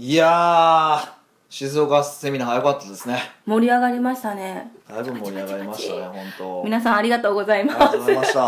いやー静岡セミナー早かったですね。盛り上がりましたね。だいぶ盛り上がりましたね本当皆さんありがとうございますありがとうございました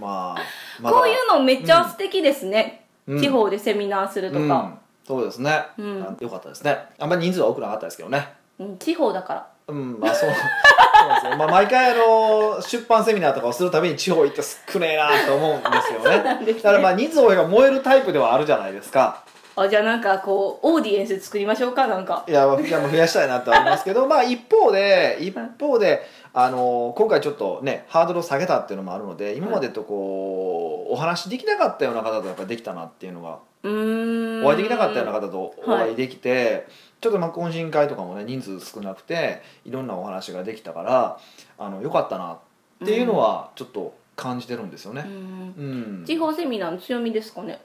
まあまだこういうのめっちゃ素敵ですね、うん地方でセミナーするとか、うん、そうですね、うんあよかったですねあんまり人数は多くなかったですけどねうん地方だからうんまあそうそうなんですよ、まあ、毎回あの出版セミナーとかをするたびに地方行って少ねえなと思うんですよねねだからまあ人数多いが燃えるタイプではあるじゃないですかあじゃあなんかこうオーディエンス作りましょうかなんか。いやいやもう増やしたいなとは思いますけど まあ一方で一方であの今回ちょっとねハードルを下げたっていうのもあるので今までとこうお話できなかったような方とやっぱできたなっていうのがうお会いできなかったような方とお会いできて、ちょっとまあ懇親会とかもね人数少なくていろんなお話ができたからあのよかったなっていうのはちょっと感じてるんですよね。うん。うん。地方セミナーの強みですかね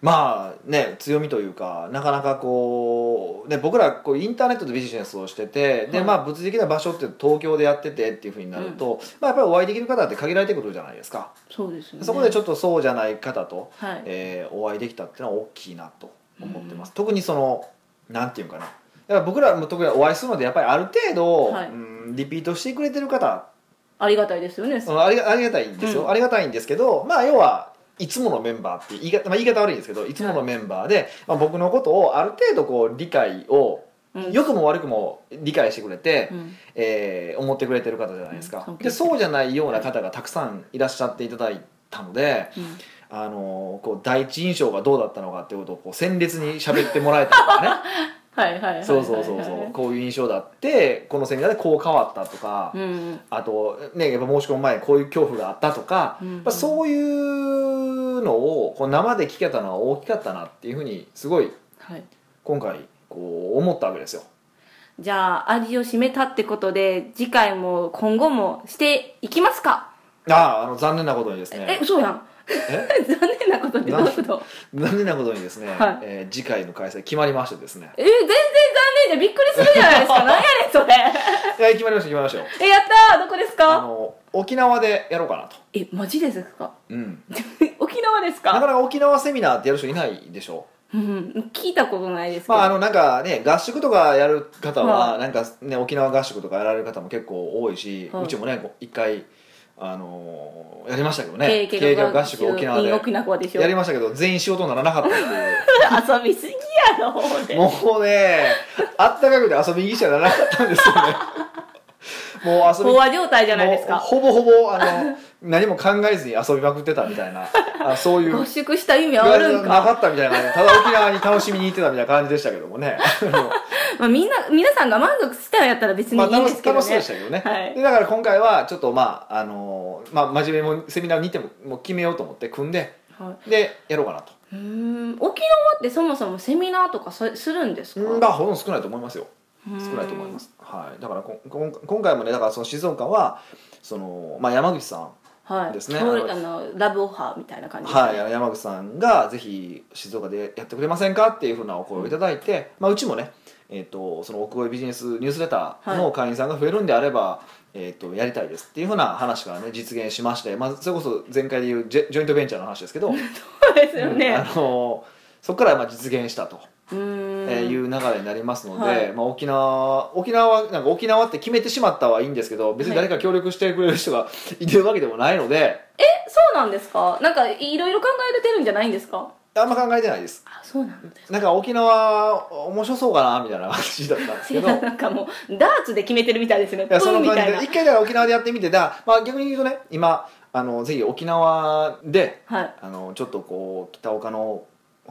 まあね強みというかなかなかこう、ね、僕らこうインターネットでビジネスをしてて、ではい。まあ物理的な場所って東京でやっててっていうふうになると、まあ、やっぱりお会いできる方って限られてくるじゃないですか、そうですよね。そこでちょっとそうじゃない方と、はい、えーお会いできたっていうのは大きいなと思ってます、特にそのなんていうかな。だから僕らも特にお会いするのでやっぱりある程度、はい。うんリピートしてくれてる方。ありがたいですよね。ありがありがたいんですよ、うん。ありがたいんですけどまあ要はいつものメンバーって言い方,、まあ、言い方悪いんですけどい。つものメンバーで、まあ、僕のことをある程度こう理解をうん。良くも悪くも理解してくれて、うん。えー思ってくれてる方じゃないですか、うん。でそうじゃないような方がたくさんいらっしゃっていただいたので、うん。あのこう第一印象がどうだったのかっていうことをこう鮮烈に喋ってもらえたりとかね はいはいそうそうそうそう。こういう印象だってこのセミナーでこう変わったとか、うん。あとねやっぱ申し込む前にこういう恐怖があったとか、うん。やっぱそういうのをこう生で聞けたのは大きかったなっていうふうにすごいはい。今回こう思ったわけですよ。じゃあ味を占めたってことで次回も今後もしていきますか？あああの残念なことにですえね嘘やん。え 残念なことってどういうこと？残念なことにですね、はい。えー次回の開催決まりましてですね。え全然残念でびっくりするじゃないですか。何やねんそれ。いや決まりました決まりました。よ えやったー。どこですあかの沖縄でやろうかなと、えマジですか？うん、沖縄ですなかかなか沖縄セミナーってやる人いないでしょうん聞いたことないですけど、まああのなんかね合宿とかやる方は、はい。なんかね沖縄合宿とかやられる方も結構多いし、はい。うちもねこう一回あのーやりましたけどね。経経験験合宿沖縄で。沖縄で。しょやりましたけど全員仕事にならなかったっていう遊びすぎやろもうねあったかくて遊びにしかならなかったんですよね。もう遊び飽和状態じゃないですか。ほぼほぼあの何も考えずに遊びまくってたみたいな。あそういう。合宿した意味あるんなかか、ったみたいな感じでただ沖縄に楽しみに行ってたみたいな感じでしたけどもね。まあ、みんな皆さんが満足したんやったら別にまあいいんですけど楽し楽しそうねでしたけどね、はい。でだから今回はちょっとまああのまあ真面目にセミナーに行ってももう決めようと思って組んではい。でやろうかなと。うーん。沖縄ってそもそもセミナーとかさするんですか？うんまあほとんど少ないと思いますよ。少ないと思います。はい。だからここん今回もねだからその静岡はその、まあ、山口さんはいですね。そうあのラブオファーみたいな感じですね。はい、山口さんがぜひ静岡でやってくれませんかっていうふうなお声をいただいて、まあ、うちもね、えー、とその奥越ビジネスニュースレターの会員さんが増えるんであれば、えー、とやりたいですっていうふうな話からね実現しまして、まあ、それこそ前回でいうジョイントベンチャーの話ですけど、そうですよね、うんあのそこからまあ実現したと。えーいう流れになりますので、はい。まあ、沖縄沖縄はなんか沖縄って決めてしまったはいいんですけど別に誰か協力してくれる人がいてるわけでもないのでえそうなんですか？なんかいろいろ考えれてるんじゃないんですか？あんま考えてないです。あそうなんですなんか沖縄面白そうかなみたいな感じだったんですけど。なんかもうダーツで決めてるみたいですね。いやその感じで一回だから沖縄でやってみてだ、まあ、逆に言うとね今あのぜひ沖縄ではい。あのちょっとこう北岡の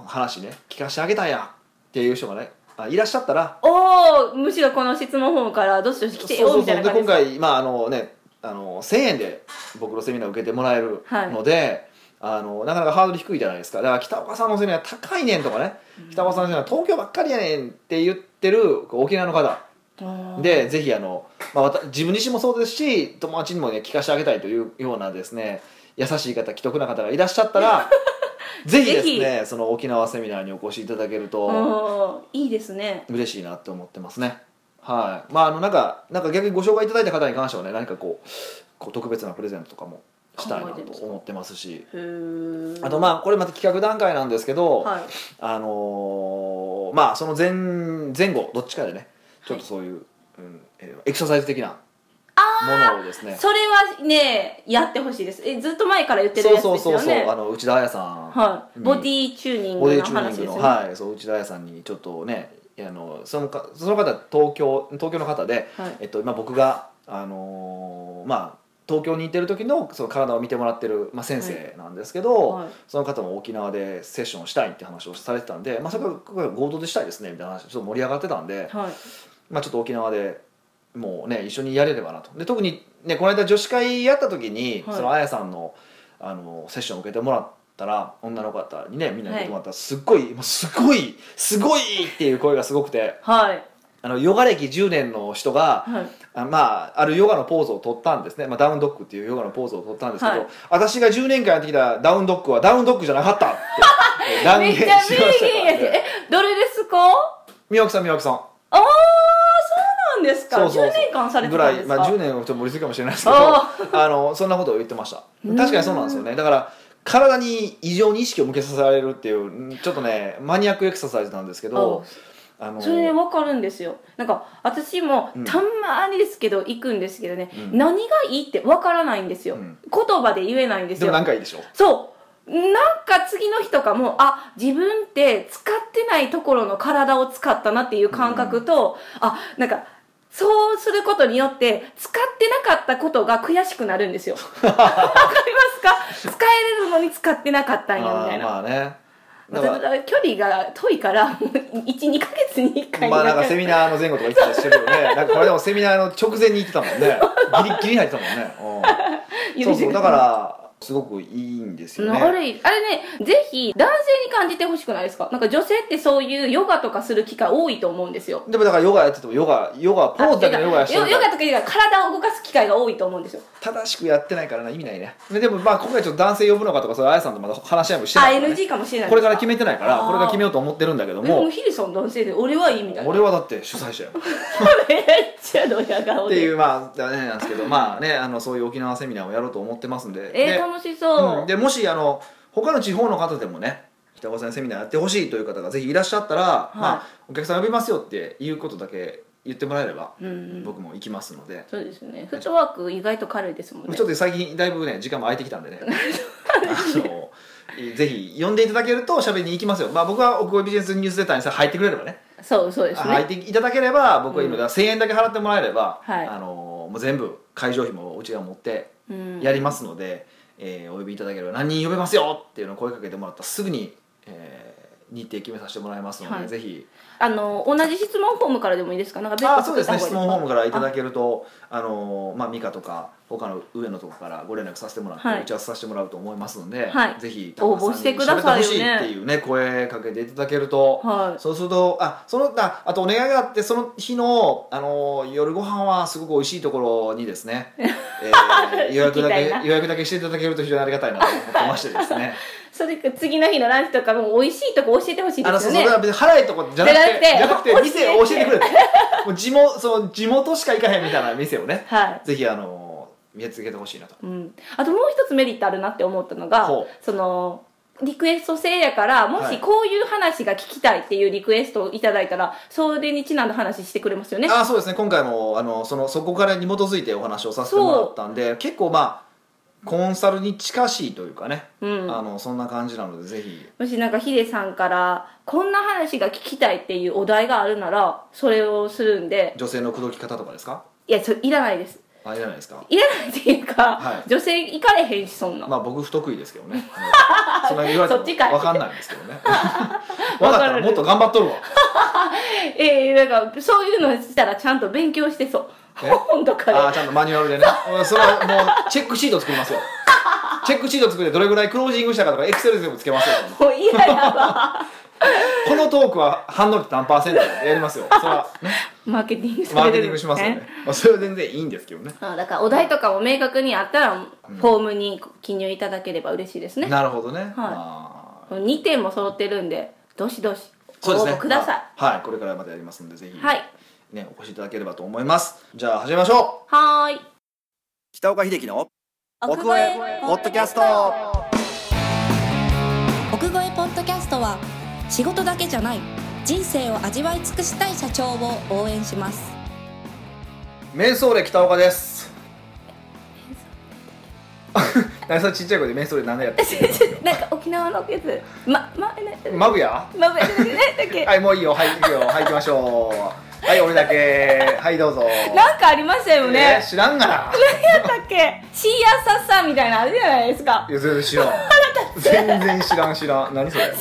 話ね聞かせてあげたいやっていう人がねあいらっしゃったらおおむしろこの質問フォームからどしどし来てよみたいなで感じで今回まああのねあの1000円で僕のセミナーを受けてもらえるので、あのなかなかハードル低いじゃないですか。だから北岡さんのセミナー高いねんとかね、北岡さんのセミナー東京ばっかりやねんって言ってる沖縄の方。でぜひあの、まあ、自分自身もそうですし友達にもね聞かせてあげたいというようなですね優しい方既得な方がいらっしゃったら ぜひですねその沖縄セミナーにお越しいただけるといいですね。嬉しいなって思ってますね。はい。まああのなんかなんか逆にご紹介いただいた方に関してはね何かこうこう特別なプレゼントとかもしたいなと思ってますし。あとまあこれまた企画段階なんですけど、はい。あのーまあその前前後どっちかでねちょっとそういう、うんえーエクササイズ的なものをですね。それはねやってほしいです。えずっと前から言ってるそうやつそうそうそうですよねあの内田彩さん。はい。にボディチューニンボデグのィチューニングの、話ですねはい。そう内田彩さんにちょっとねあのそのかその方東京東京の方で、はい。えっと、今僕が、あのーまあ東京に行ってる時のその体を見てもらってる、まあ、先生なんですけど、はい。その方も沖縄でセッションをしたいって話をされてたんで、まあ、それから合同でしたいですねみたいな話ちょっと盛り上がってたんで、はい。まあ、ちょっと沖縄でもうね一緒にやれればなと。で特にねこの間女子会やった時に、はい。そのあやさんのあのセッションを受けてもらったら女の方にねみんなに受けてもらったら、すっごいもうすごいすごいっていう声がすごくてはい。あのヨガ歴10年の人がはい。あまあ、あるヨガのポーズを取ったんですね、まあ、ダウンドッグっていうヨガのポーズを取ったんですけど、はい。私が10年間やってきたダウンドッグはダウンドッグじゃなかったってえー断言しめっちゃましたか言やしね。えどれですか？宮脇さん宮脇さんなんですか？そうそうそう。10年間されてぐらい、たんですか、まあ、10年はちょっと盛りすぎかもしれないですけどあ あのそんなことを言ってました。確かにそうなんですよね。だから体に異常に意識を向けさせられるっていううんちょっとねマニアックエクササイズなんですけどあのそれ分かるんですよ。なんか私もうん。たまにですけど行くんですけどね、うん。何がいいって分からないんですよ、うん。言葉で言えないんですでもよ何かいいでしょ？そう。なんか次の日とかもあ自分って使ってないところの体を使ったなっていう感覚と、あなんかそうすることによって使ってなかったことが悔しくなるんですよ。わかりますか？使えるのに使ってなかったんやみたいな、まあね。だだかから距離が遠いから 12か月に1回らまあなんかにセミナーの前後とか言ってたりしてるよね。なんかこれでもセミナーの直前に行ってたもんね。ギリギリに入ってたもんね、うん、そうそう。だからすごくいいんですよね。あれあれねぜひ男性に感じてほしくないですか？なんか女性ってそういうヨガとかする機会多いと思うんですよ。でもだからヨガやっててもヨガヨガポーズだけのヨガやしてるからヨヨガとかいうか体を動かす機会が多いと思うんですよ。正しくやってないからな意味ないね。ででもまあ今回ちょっと男性呼ぶのかとかそれあやさんとまだ話し合いもしてあないから、ね、NG かもしれない。これから決めてないからこれから決めようと思ってるんだけどでももヒデさん男性で俺はいいみたいな。俺はだって主催者よ。めっちゃドヤ顔で。っていうまあねなんですけど。まあねあのそういう沖縄セミナーをやろうと思ってますんで。でえー、楽しそう、うん。でもしあの他の地方の方でもね北岡さんセミナーやってほしいという方がぜひいらっしゃったら、まあ、お客さん呼びますよっていうことだけ言ってもらえれば、うんうん。僕も行きますので、そうですね。フットワーク意外と軽いですもんね。ちょっと最近だいぶね時間も空いてきたんでね。あのぜひ呼んでいただけると喋りに行きますよ。まあ僕は奥越ビジネスニュースレターにさ入ってくれればね。そうそうです入っねていただければ僕は今、1000円だけ払ってもらえれば、はい。あのもう全部会場費もうちが持ってうん。やりますので、えーお呼びいただければ何人呼べますよっていうのを声かけてもらったらすぐに、えー日程決めさせてもらいますので、はい。ぜひ。あの同じ質問フォームからでもいいですか？なんか別あ個そうですね。質問フォームからいただけるとあのーまあミカとか他の上のとこからご連絡させてもらって、はい。打ち合わせさせてもらうと思いますので、はい。ぜひ応募してくださいよねてほしいっていうね声かけていただけると、はい。そうするとあそのああとお願いがあってその日の、あのー夜ご飯はすごく美味しいところにですね、えー予約だけ行きたいな。予約だけしていただけると非常にありがたいなと思ってましてですね。それか次の日のランチとかも美味しいとこ教えてほしいあのですよね。それは別に払いとこじゃなくてじゃなくてじゃなくて店を教えてくれ。もう地元その地元しか行かへんみたいな店をねはい。ぜひあの見つけてほしいなと。うん、あともう一つメリットあるなって思ったのがほそのリクエスト制やからもはい。しこういう話が聞きたいっていうリクエストをいただいたらそれにちなんだ話してくれますよね。あそうですね。今回もあのそのそこからに基づいてお話をさせてもらったんで結構まあコンサルに近しいというかね、うん。あのそんな感じなのでぜひ。もしなんかヒデさんからこんな話が聞きたいっていうお題があるならそれをするんで。女性の口説き方とかですか？いやそれいらないですあいらないですか？いらないっていうか、はい。女性行かれへんしそんな、まあ僕不得意ですけどね。そんな言われても分かんないんですけどね。分かったらもっと頑張っとるわ。ええなんかそういうのしたらちゃんと勉強してそう。え？本とかで。ああちゃんとマニュアルでね。う。んそれはもうチェックシート作りますよ。チェックシート作ってどれぐらいクロージングしたかとかエクセルでもつけますよ。もう嫌やわ。このトークは反応率何パーセントでやりますよ。それはねマーケティングさマーケティンれてるグしますよね、まあ、それは全然いいんですけどね。あだからお題とかも明確にあったらフォームに記入いただければ嬉しいですね。なるほどね、はい。あ。ー2点も揃ってるんでどしどしご応そうですね。募ください、まあはいこれからまたやりますのでぜひ、はい。ね、お越しいただければと思います。じゃあ始めましょう。はーい。北岡秀樹の奥越えポッドキャスト。奥越えポッドキャストは仕事だけじゃない人生を味わい尽くしたい社長を応援します。瞑想歴北岡です。何それちっちゃい声で瞑想歴何でやってる なんか沖縄のやつ。ままねマグヤ？まぶやつねだっけ？は いもういいよ。はい行くよ。はい行きましょう。はい俺だけ。はいどうぞ。なんかありましたよえーね知らんがな。何やったっけ？シーアーサッサーみたいなのあるじゃないですか。いや全然知らん。全然知らん知らん。何それ？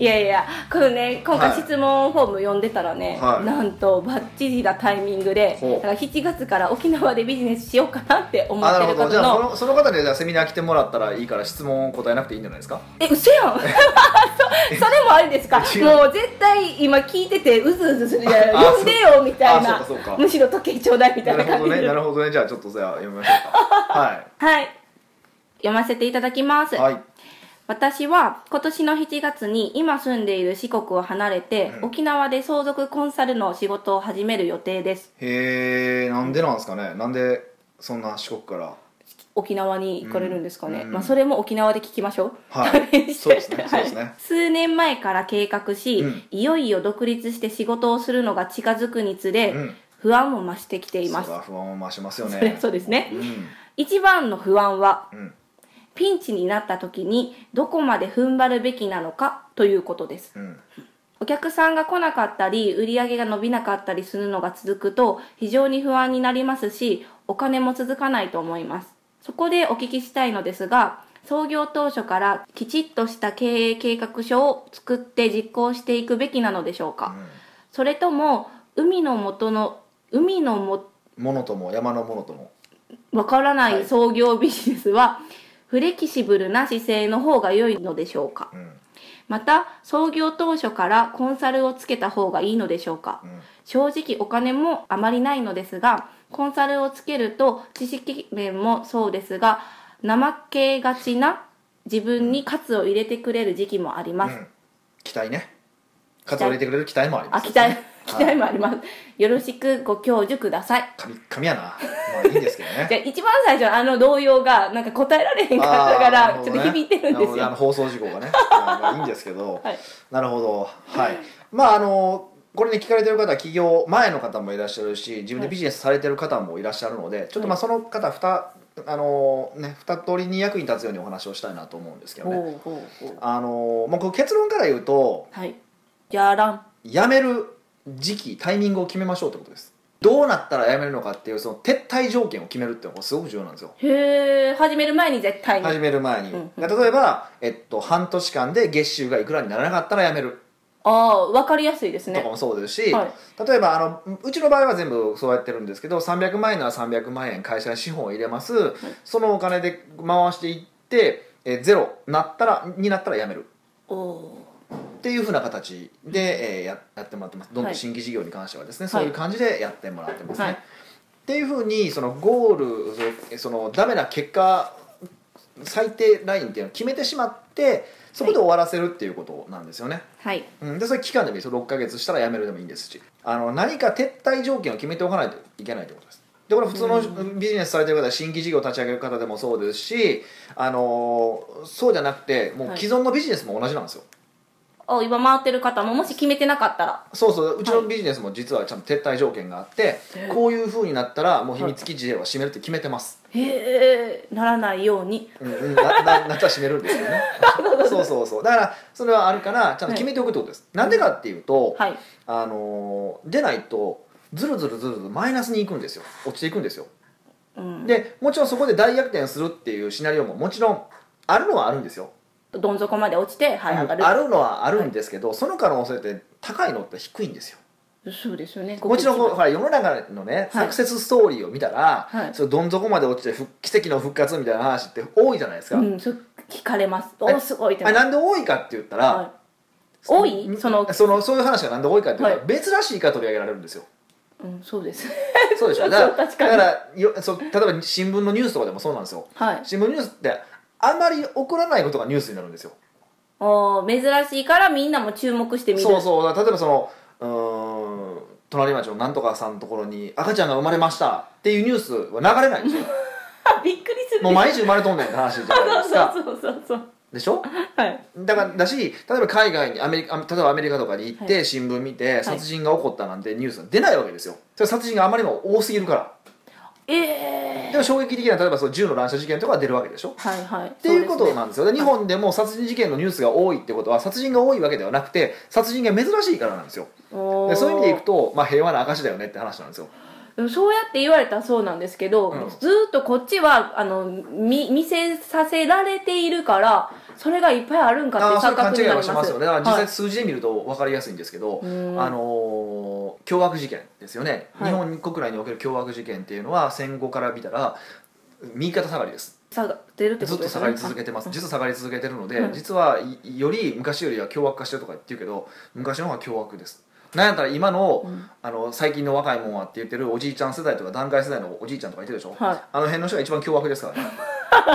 いやいやこれね今回はい質問フォーム読んでたらね、はい。なんとバッチリなタイミングでほう。だから7月から沖縄でビジネスしようかなって思あなってるるほど。じゃあそ方ののその方でじゃあセミナー来てもらったらいいから質問答えなくていいんじゃないですか？え嘘やん。そそれもありですか？違う。もう絶対今聞いててうずうずするじゃない？あ読んでよみたいあなそうかそうか。むしろ時計ちょうだいみたないるほどねな感じでなるほどね。じゃあちょっとじゃあ読みましょうか。ははい。読ませていただきます、いはい私は今年の7月に今住んでいる四国を離れて、うん。沖縄で相続コンサルの仕事を始める予定です。へえなんでなんですかね？なんでそんな四国から？沖縄に行かれるんですかね、うん。まあ、それも沖縄で聞きましょう。はい。そうですね。はいそうですね。数年前から計画し、うん。いよいよ独立して仕事をするのが近づくにつれ、うん。不安も増してきています。それは不安を増しますよね。そうですね、うん。一番の不安はうんピンチになった時にどこまで踏ん張るべきなのかということです。うん。お客さんが来なかったり売り上げが伸びなかったりするのが続くと非常に不安になりますしお金も続かないと思います。そこでお聞きしたいのですが創業当初からきちっとした経営計画書を作って実行していくべきなのでしょうか、それとも海の元の海のもものとも山のものとも。わからなはいい。創業ビジネスはフレキシブルな姿勢の方が良いのでしょうか？うん。また創業当初からコンサルをつけた方がいいのでしょうか？うん。正直お金もあまりないのですがコンサルをつけると知識面もそうですが怠けがちな自分に喝を入れてくれる時期もあります、うん。期待ね。活動入れてくれる期待もあります。あ期待期はい。待もあります、よろしくご教授ください。神神やな。まあいいんですけどね。じゃあ一番最初のあの動揺がなんか答えられへんかったからちょっと響いてるんですよ。あの放送事故がね。まあいいんですけど、はい。なるほど。はい。まああのこれね聞かれてる方は企業前の方もいらっしゃるし自分でビジネスされてる方もいらっしゃるので、ちょっとまあその方二あのね二通りに役に立つようにお話をしたいなと思うんですけどね。あのまあ結論から言うとはい。じゃらん。辞める時期タイミングを決めましょうってことです。どうなったら辞めるのかっていうその撤退条件を決めるっていうのがすごく重要なんですよ。へえ始める前に絶対に。始める前に、うん例えば、えっと、半年間で月収がいくらにならなかったら辞める。ああ分かりやすいですね。とかもそうですし、はい。例えばあのうちの場合は全部そうやってるんですけど300万円なら300万円会社に資本を入れます、そのお金で回していってえゼロなったらになったら辞める。おおっていうふうな形で、えーややってもらってます。どんどはい。ん新規事業に関してはですね、はい。そういう感じでやってもらってますね、はい。っていうふうにそのゴールそのダメな結果最低ラインっていうのを決めてしまってそこで終わらせるっていうことなんですよね、はい。うん、でそれ期間でもいいです。よ6ヶ月したら辞めるでもいいんですし。あの何か撤退条件を決めておかないといけないということです。でこれ普通のビジネスされてる方新規事業を立ち上げる方でもそうですしあのそうじゃなくてもう既存のビジネスも同じなんですよ、あ今回ってる方ももし決めてなかったら。そうそう。うちのビジネスも実はちゃんと撤退条件があって、こういうふうになったらもう秘密基地では閉めるって決めてます、へえ。ならないように。うんうん、なな なったら閉めるんですよね。そうそうそう。だからそれはあるからちゃんと決めておくってことです、なんでかっていうと、はい。あのー出ないとずるずるずるずるマイナスにいくんですよ。落ちていくんですよ。うん。でもちろんそこで大逆転するっていうシナリオももちろんあるのはあるんですよ、どん底まで落ちてはい上がる、あるのはあるんですけど、その可能性って高いのって低いんですよ。そうですよね。もちろんほら世の中のね、サクセスストーリーを見たら、はい。それどん底まで落ちてふ奇跡の復活みたいな話って多いじゃないですか、うん聞かれます。おえーすごいってなんで多いかって言ったら、はい。多い？そのそのそういう話がなんで多いかって言ったら、は珍しいから取り上げられるんですよ。うんそうです。そうでしょ？だから だからよそう例えば新聞のニュースとかでもそうなんですよ。はい。新聞ニュースってあんまり起こらないことがニュースになるんですよ。おー珍しいからみんなも注目してみる。そうそう。例えばそのうーん隣町のなんとかさんのところに赤ちゃんが生まれましたっていうニュースは流れないんですよ。びっくりする。もう毎日生まれとんねんって話じゃないですかそうそうそうそう。でしょ？はい。だからだし例えば海外にアメリカ例えばアメリカとかに行って新聞見て殺人が起こったなんてニュースが出ないわけですよ。それ殺人があまりにも多すぎるからええでも衝撃的な例えばその銃の乱射事件とかが出るわけでしょ？はいはい。っっていうことなんですよで日本でも殺人事件のニュースが多いってことは殺人が多いわけではなくて殺人が珍しいからなんですよ。でそういう意味でいくと、まあ、平和な証だよねって話なんですよ。そうやって言われたらそうなんですけど、うん。ずーっとこっちはあのみ見せさせられているからそれがいっぱいあるんかって錯覚になりますはしますよね。だから実際はい。数字で見ると分かりやすいんですけど、ん。あのー凶悪事件ですよね、はい。日本国内における凶悪事件っていうのは戦後から見たら右肩下がりです。下が出るってことですよね。ずっと下がり続けてます。実は下がり続けてるので、うん実はいより昔よりは凶悪化してるとか言ってるけど昔の方が凶悪です。なんやったら今の,、あの最近の若いもんはって言ってるおじいちゃん世代とか団塊世代のおじいちゃんとかいてるでしょ、はい。あの辺の人が一番凶悪ですからね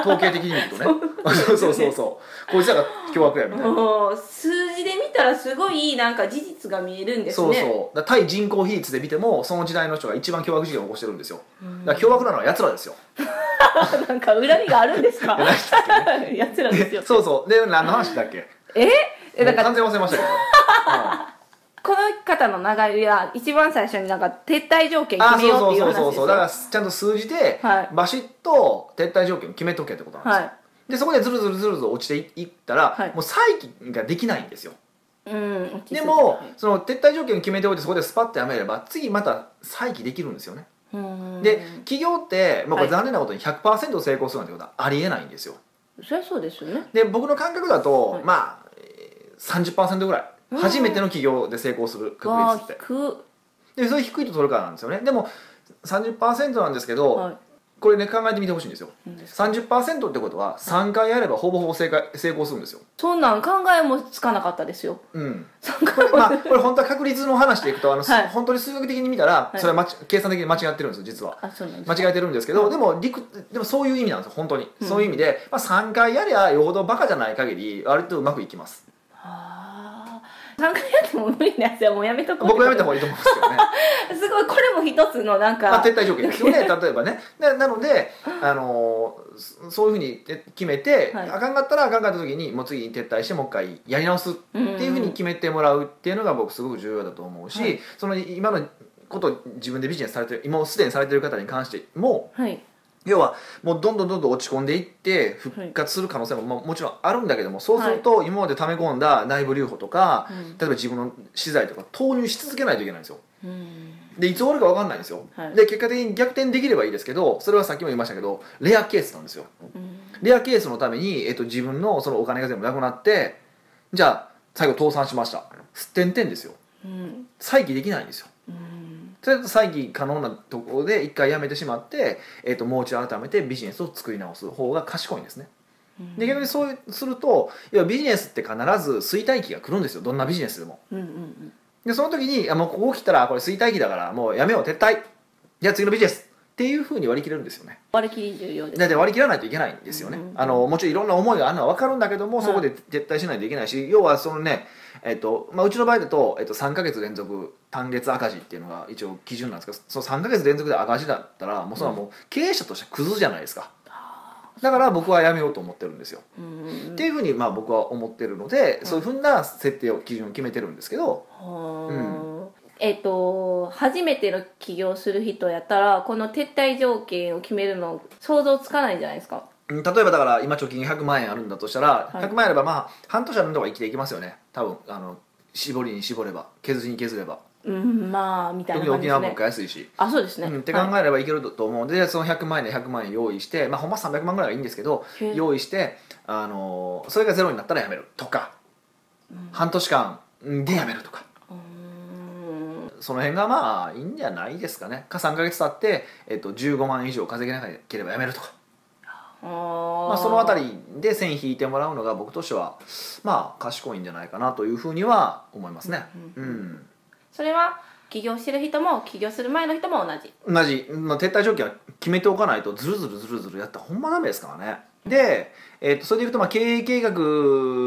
統計的に見るとね。そう。そうそうそうこいつらが凶悪やみたいな。数字で見たらすごいなんか事実が見えるんですね。そうそう。対人口比率で見てもその時代の人が一番凶悪事件を起こしてるんですよ。だから凶悪なのは奴らですよ。なんか恨みがあるんですか？やつ らですよ。そうそう。で何の話だっけ？え？えだから完全に忘れましたけど、この方の流れは一番最初になんか撤退条件あ決めようっていうそうそうそうそうそう。だからちゃんと数字ではい。バシッと撤退条件を決めとけってことなんですよ、はでそこでずるずるずるずる落ちていったら、はいもう再起ができないんですよいうんでもその撤退条件を決めておいてそこでスパッとやめれば次また再起できるんですよねうんで企業って、まあ、これはい残念なことに100%成功するなんてことはありえないんですよそりゃそうですよねで僕の感覚だと、はいまあえー30%ぐらいうん初めての企業で成功する確率って。低でそれ低いと取るからなんですよね。でも30%なんですけど、はい。これね考えてみてほしいんですよ。うんです30%ってことは3回やればほぼほぼ正解成功するんですよ。そんなん考えもつかなかったですよ。うん。3これ,、まあ、これ本当は確率の話でいくとあの、はい。本当に数学的に見たらはい。それは間違計算的に間違ってるんですよ実は。あそうなんです間違えてるんですけどでも理屈でもそういう意味なんですよ本当に、うん。そういう意味で、まあ、3回やりゃよほどバカじゃない限り割とうまくいきます。ああ3回やっても無理なやつはもうやめとこう。僕はやめた方がいいと思うんですけどね。すごいこれも一つのなんか、まあ、撤退条件ですよね 例えばね。でなので、あのーそそういうふうにえ決めて、はい。あかんかったらあかんかった時にもう次に撤退してもう一回やり直すっていうふうに決めてもらうっていうのが僕すごく重要だと思うし、はい。その今のことを自分でビジネスされてる今すでにされてる方に関してもはい要はもうどんどんどんどん落ち込んでいって復活する可能性もももちろんあるんだけどもそうすると今まで溜め込んだ内部留保とか、うん。例えば自分の資材とか投入し続けないといけないんですよ。うん。でいつ終わるか分かんないんですよ、はい。で結果的に逆転できればいいですけどそれはさっきも言いましたけどレアケースなんですよ。うん。レアケースのために、えっと、自分のそのお金が全部なくなってじゃあ最後倒産しました。すってんてんですよ。うん。再起できないんですよ。うんそれと再起可能なところで一回やめてしまって、えっと、もう一度改めてビジネスを作り直す方が賢いんですね。で逆にそうすると要はビジネスって必ず衰退期が来るんですよ。どんなビジネスでも。うんうんでその時にあもうここ来たらこれ衰退期だからもうやめよう撤退。じゃあ次のビジネス。っていうふうに割り切れるんですよね。割り切り重要ですだって割り切らないといけないんですよね、うん。あのもちろんいろんな思いがあるのは分かるんだけども、はい。そこで撤退しないといけないし要はそのね、えっとまあ、うちの場合だと、えっと、3か月連続単月赤字っていうのが一応基準なんですけどその3か月連続で赤字だったらもうそれはもう経営者としてクズじゃないですか。だから僕はやめようと思ってるんですよ、うんっていうふうにまあ僕は思ってるので、そういうふうな設定を基準を決めてるんですけど、はあえっ、と初めての起業する人やったらこの撤退条件を決めるの想像つかないんじゃないですか。うん例えばだから今貯金100万円あるんだとしたら、はい。100万円あればまあ半年あるのが生きていきますよね。多分あの絞りに絞れば削りに削れば。うんまあみたい特な感じですね。に沖縄物価安いし、あそうですね、うん、って考はい。えればいけると思うのでその100万円で100万円用意してまあほんま300万ぐらいはいいんですけど用意して、あのそれがゼロになったらやめるとか、半年間でやめるとか。うん。その辺がまあいいんじゃないですかね。か3か月経って、えっと、15万以上稼げなければやめるとか。あまあ、そのあたりで線引いてもらうのが僕としてはまあ賢いんじゃないかなというふうには思いますね。うん、それは起業してる人も起業する前の人も同じ。同じ、まあ、撤退条件は決めておかないとずるずるずるずるやったらほんまダメですからね。で、えー、とそれでいうとまあ経営計画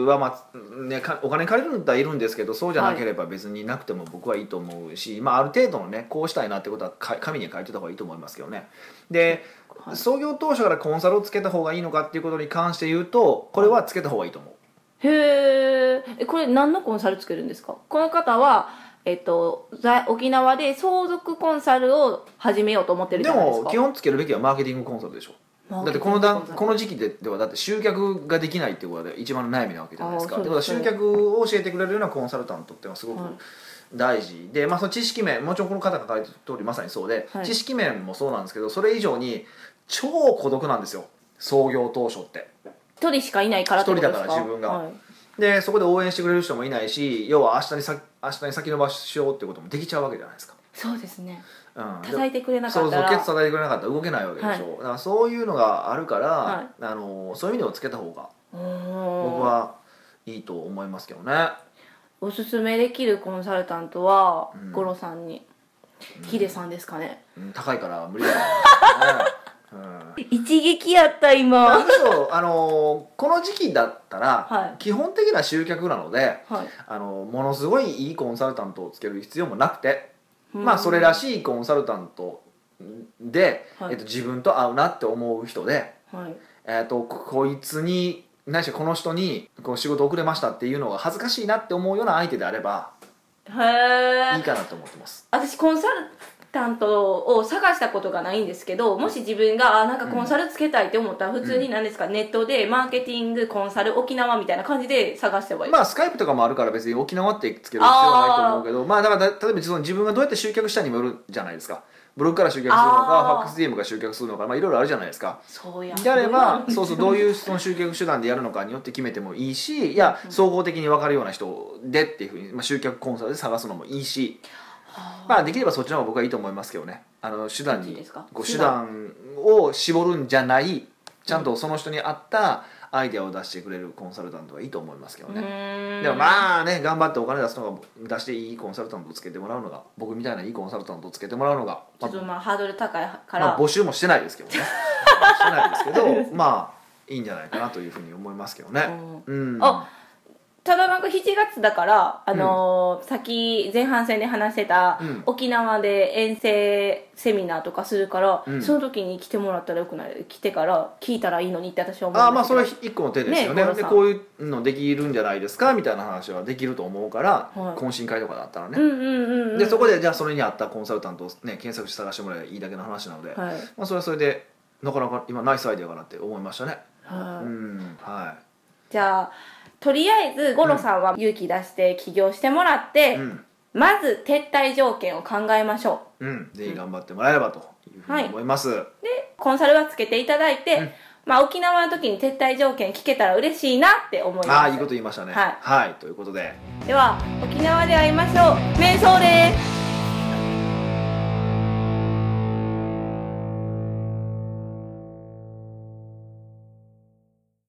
は、まあね、かお金借りるんだったらいるんですけどそうじゃなければ別になくても僕はいいと思うし、まあ、ある程度のねこうしたいなってことはか紙に書いてた方がいいと思いますけどね。で、はい。創業当初からコンサルをつけた方がいいのかっていうことに関して言うとこれはつけた方がいいと思う。へー。えこれ何のコンサルつけるんですか？この方は、えっと、在沖縄で相続コンサルを始めようと思ってるじでゃないですか。も基本つけるべきはマーケティングコンサルでしょ。だってこのィングコンサル。段この時期でではだって集客ができないっていうことで一番の悩みなわけじゃないですか。あーってことは集客を教えてくれるようなコンサルタントっていうのはすごくはい。大事で、まあ、その知識面もちろんこの方が書いてる通りまさにそうで、はい。知識面もそうなんですけどそれ以上に超孤独なんですよ。創業当初って。一人しかいないからってことですか？一人だから自分が。はいでそこで応援してくれる人もいないし要は明日にさ明日に先延ばししようっていうこともできちゃうわけじゃないですか、そうですね。うん、叩いてくれなかそうそうったらケツ叩いてくれなかったら動けないわけでしょ、はい。だからそういうのがあるから、はあのそういう意味でもつけた方が僕僕はいいと思いますけどね。おすすめできるコンサルタントは、うん。ゴロさんに。ヒデさんですかね、うん高いから無理だよね、うん。一撃やったな今んでしょうあのこの時期だったら、はい。基本的な集客なのではい。あのものすごいいいコンサルタントをつける必要もなくて、まあそれらしいコンサルタントで、はい。えっと、自分と合うなって思う人で、はい。えっと、ここいつにないしはこの人にこう仕事遅れましたっていうのが恥ずかしいなって思うような相手であればいいかなと思ってます。私コンサルタントを探したことがないんですけどもし自分があなんかコンサルつけたいって思ったら普通に何ですか、ネットでマーケティングコンサル沖縄みたいな感じで探してばいい、まあスカイプとかもあるから別に沖縄ってつける必要はないと思うけどまあだからだ例えばその自分がどうやって集客したにもよるじゃないですか。ブログから集客するのかファックス DM から集客するのかまあいろいろあるじゃないですか。そうや。であればそうそうどういうその集客手段でやるのかによって決めてもいいしいや総合的に分かるような人でっていうふうに、まあ、集客コンサルで探すのもいいしまあできればそっちの方が僕はいいと思いますけどね。あの手段にどっちですか？こう手手段を絞るんじゃないちゃんとその人に合ったアイデアを出してくれるコンサルタントはいいと思いますけどうね、でもまあね頑張ってお金出すのが出していいコンサルタントをつけてもらうのが僕みたいないいコンサルタントをつけてもらうのが、ちょっとまあまあハードル高いから、まあ募集もしてないですけどね。してないですけどまあいいんじゃないかなというふうに思いますけどね。うん。あただなんか7月だから、あのーさっき前半戦で話してた、うん。沖縄で遠征セミナーとかするから、うん。その時に来てもらったらよくない？来てから聞いたらいいのにって私は思うあまあそれは一個の手ですよね。ねでこういうのできるんじゃないですか？みたいな話はできると思うから、はい。懇親会とかだったらね、うんうんうん、うん、でそこでじゃあそれに合ったコンサルタントを、ね、検索して探してもらえばいいだけの話なので、はい、まあ、それはそれでなかなか今ナイスアイデアかなって思いましたね、はい。うん。はじゃあとりあえず五郎さんは勇気出して起業してもらって、いうん。まず撤退条件を考えましょう。ん、ぜひ頑張ってもらえればというふうに思います、うでコンサルはつけていただいて、うん。まあ、沖縄の時に撤退条件聞けたら嬉しいなって思います。ああいいこと言いましたね。はい。ということで。では沖縄で会いましょう。瞑想です